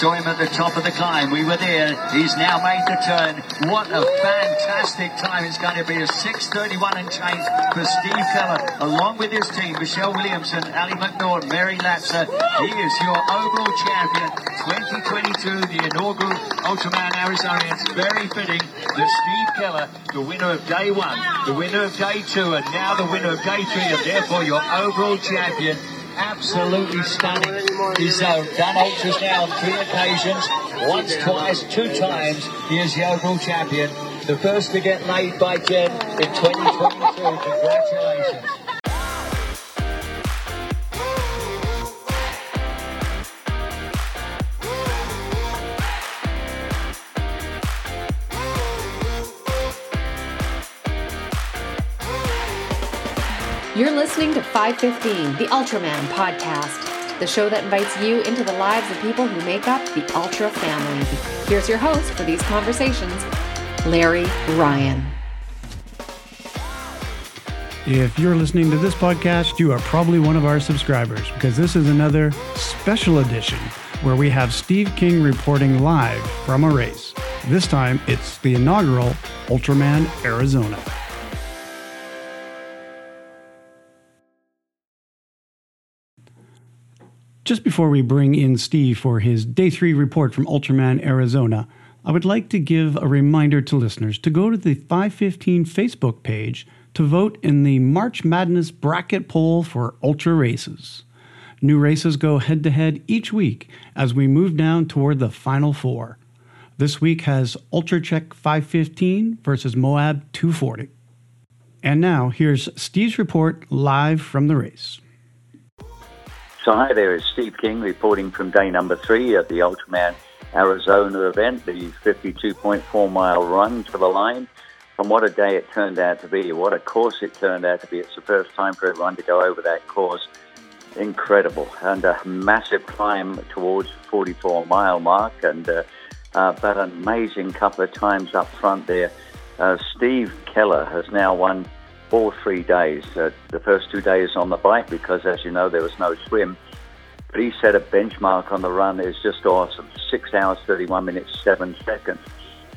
saw him at the top of the climb. We were there. He's now made the turn. What a fantastic time. It's going to be a 6.31 and change for Steve Keller, along with his team, Michelle Williamson, Ali McNaughton, Mary Latzer. He is your overall champion 2022, the inaugural Ultraman Arizona. It's very fitting that Steve Keller, the winner of day one, the winner of day two, and now the winner of day three, and therefore your overall champion, absolutely stunning. He's uh, done ultras now on three occasions, once, twice, two times. He is the overall champion. The first to get laid by Jen in 2022. Congratulations. You're listening to 515, the Ultraman podcast, the show that invites you into the lives of people who make up the Ultra family. Here's your host for these conversations, Larry Ryan. If you're listening to this podcast, you are probably one of our subscribers because this is another special edition where we have Steve King reporting live from a race. This time it's the inaugural Ultraman Arizona. Just before we bring in Steve for his day three report from Ultraman Arizona, I would like to give a reminder to listeners to go to the 515 Facebook page to vote in the March Madness bracket poll for Ultra races. New races go head to head each week as we move down toward the final four. This week has Ultra Check 515 versus Moab 240. And now here's Steve's report live from the race. So hi there, it's Steve King reporting from day number three at the Ultraman Arizona event, the 52.4 mile run to the line. And what a day it turned out to be. What a course it turned out to be. It's the first time for everyone to go over that course. Incredible. And a massive climb towards the 44 mile mark. And uh, uh, but an amazing couple of times up front there. Uh, Steve Keller has now won all three days. Uh, the first two days on the bike because, as you know, there was no swim. But he set a benchmark on the run is just awesome. Six hours, 31 minutes, seven seconds.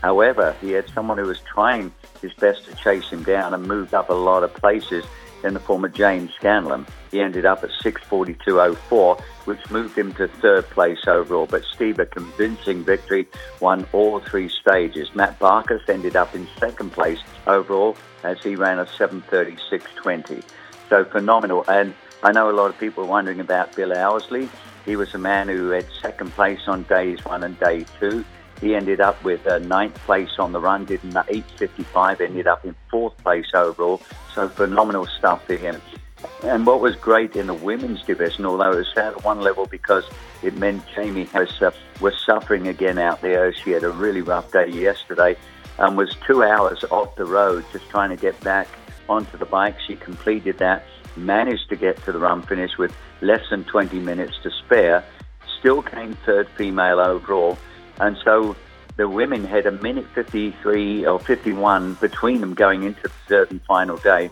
However, he had someone who was trying his best to chase him down and moved up a lot of places in the form of James Scanlon. He ended up at 642.04, which moved him to third place overall. But Steve, a convincing victory, won all three stages. Matt Barkas ended up in second place overall as he ran a 736.20. So phenomenal. And I know a lot of people are wondering about Bill Owsley. He was a man who had second place on days one and day two. He ended up with a ninth place on the run, did an 8.55, ended up in fourth place overall. So phenomenal stuff for him. And what was great in the women's division, although it was sad at one level because it meant Jamie was, uh, was suffering again out there. She had a really rough day yesterday and was two hours off the road just trying to get back onto the bike. She completed that, managed to get to the run finish with less than 20 minutes to spare, still came third female overall. And so the women had a minute 53 or 51 between them going into the third and final day.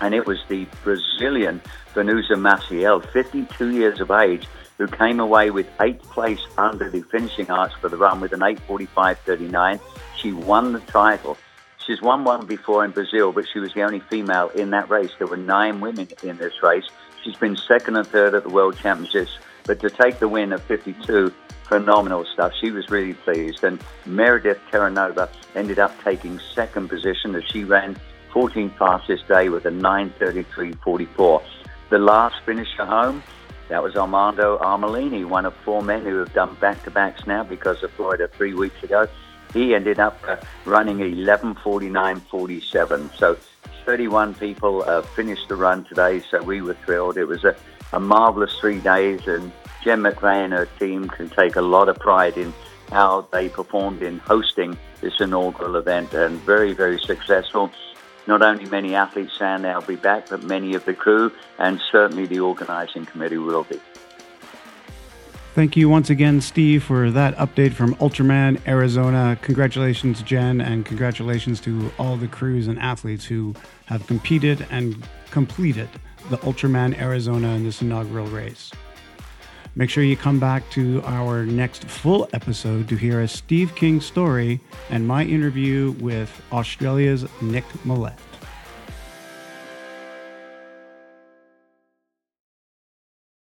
And it was the Brazilian Vanusa Maciel, 52 years of age, who came away with eighth place under the finishing arch for the run with an 845.39. She won the title. She's won one before in Brazil, but she was the only female in that race. There were nine women in this race. She's been second and third at the World Championships, but to take the win of 52, phenomenal stuff. She was really pleased. And Meredith Terranova ended up taking second position as she ran 14th fastest day with a 933.44. The last finisher home, that was Armando Armelini, one of four men who have done back-to-backs now because of Florida three weeks ago. He ended up uh, running 11:49.47. So 31 people uh, finished the run today, so we were thrilled. It was a, a marvelous three days, and Jen McRae and her team can take a lot of pride in how they performed in hosting this inaugural event, and very, very successful. Not only many athletes saying they'll be back, but many of the crew, and certainly the organising committee will be. Thank you once again, Steve, for that update from Ultraman Arizona. Congratulations, Jen, and congratulations to all the crews and athletes who have competed and completed the Ultraman Arizona in this inaugural race. Make sure you come back to our next full episode to hear a Steve King story and my interview with Australia's Nick Millett.